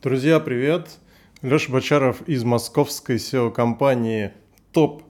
Друзья, привет! Леша Бочаров из московской SEO-компании Top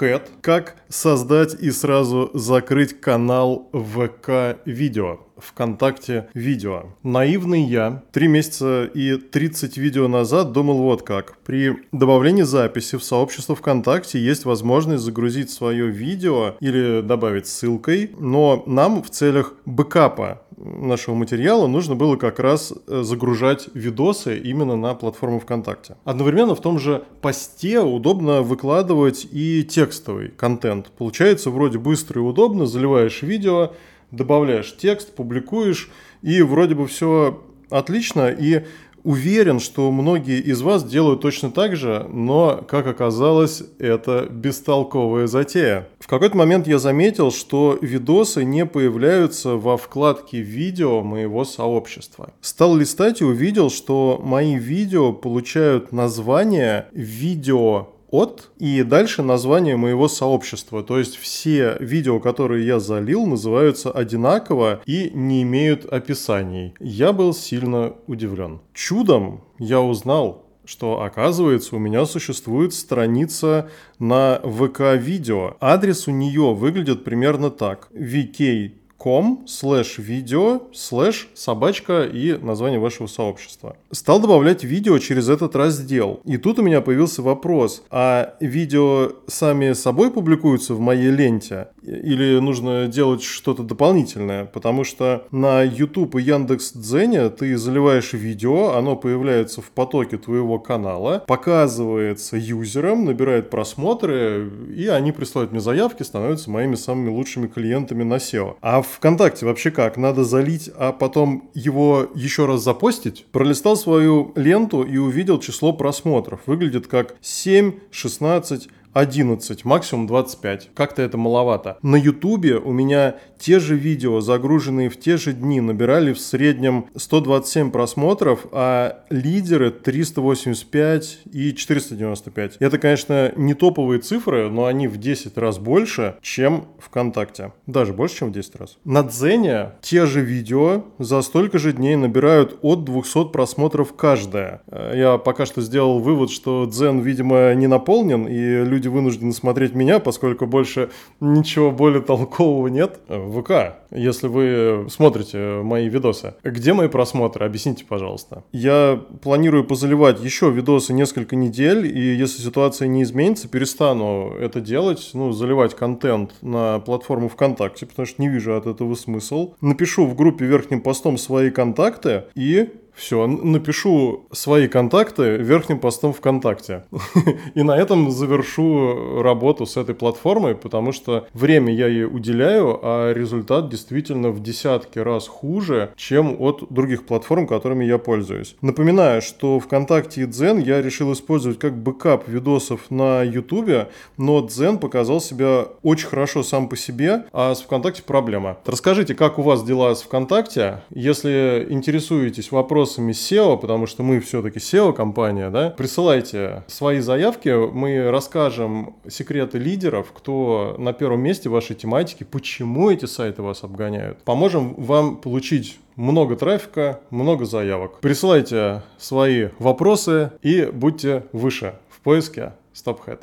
Head. Как создать и сразу закрыть канал ВК Видео? ВКонтакте видео. Наивный я три месяца и 30 видео назад думал вот как. При добавлении записи в сообщество ВКонтакте есть возможность загрузить свое видео или добавить ссылкой, но нам в целях бэкапа нашего материала нужно было как раз э, загружать видосы именно на платформу ВКонтакте. Одновременно в том же посте удобно выкладывать и текстовый контент. Получается вроде быстро и удобно, заливаешь видео, добавляешь текст, публикуешь, и вроде бы все отлично, и уверен, что многие из вас делают точно так же, но, как оказалось, это бестолковая затея. В какой-то момент я заметил, что видосы не появляются во вкладке видео моего сообщества. Стал листать и увидел, что мои видео получают название видео от и дальше название моего сообщества. То есть все видео, которые я залил, называются одинаково и не имеют описаний. Я был сильно удивлен. Чудом я узнал, что оказывается у меня существует страница на ВК-видео. Адрес у нее выглядит примерно так. vk com слэш видео слэш собачка и название вашего сообщества. Стал добавлять видео через этот раздел. И тут у меня появился вопрос, а видео сами собой публикуются в моей ленте? Или нужно делать что-то дополнительное? Потому что на YouTube и Яндекс Дзене ты заливаешь видео, оно появляется в потоке твоего канала, показывается юзерам, набирает просмотры, и они присылают мне заявки, становятся моими самыми лучшими клиентами на SEO. А ВКонтакте вообще как? Надо залить, а потом его еще раз запостить? Пролистал свою ленту и увидел число просмотров. Выглядит как 7, 16, 11, максимум 25. Как-то это маловато. На ютубе у меня те же видео, загруженные в те же дни, набирали в среднем 127 просмотров, а лидеры 385 и 495. Это, конечно, не топовые цифры, но они в 10 раз больше, чем ВКонтакте. Даже больше, чем в 10 раз. На Дзене те же видео за столько же дней набирают от 200 просмотров каждое. Я пока что сделал вывод, что Дзен, видимо, не наполнен, и люди люди вынуждены смотреть меня, поскольку больше ничего более толкового нет. В ВК, если вы смотрите мои видосы. Где мои просмотры? Объясните, пожалуйста. Я планирую позаливать еще видосы несколько недель, и если ситуация не изменится, перестану это делать, ну, заливать контент на платформу ВКонтакте, потому что не вижу от этого смысл. Напишу в группе верхним постом свои контакты и все, напишу свои контакты верхним постом ВКонтакте. И на этом завершу работу с этой платформой, потому что время я ей уделяю, а результат действительно в десятки раз хуже, чем от других платформ, которыми я пользуюсь. Напоминаю, что ВКонтакте и Дзен я решил использовать как бэкап видосов на Ютубе, но Дзен показал себя очень хорошо сам по себе, а с ВКонтакте проблема. Расскажите, как у вас дела с ВКонтакте? Если интересуетесь вопросом вопросами SEO, потому что мы все-таки SEO-компания, да, присылайте свои заявки, мы расскажем секреты лидеров, кто на первом месте вашей тематики, почему эти сайты вас обгоняют. Поможем вам получить много трафика, много заявок. Присылайте свои вопросы и будьте выше в поиске StopHead.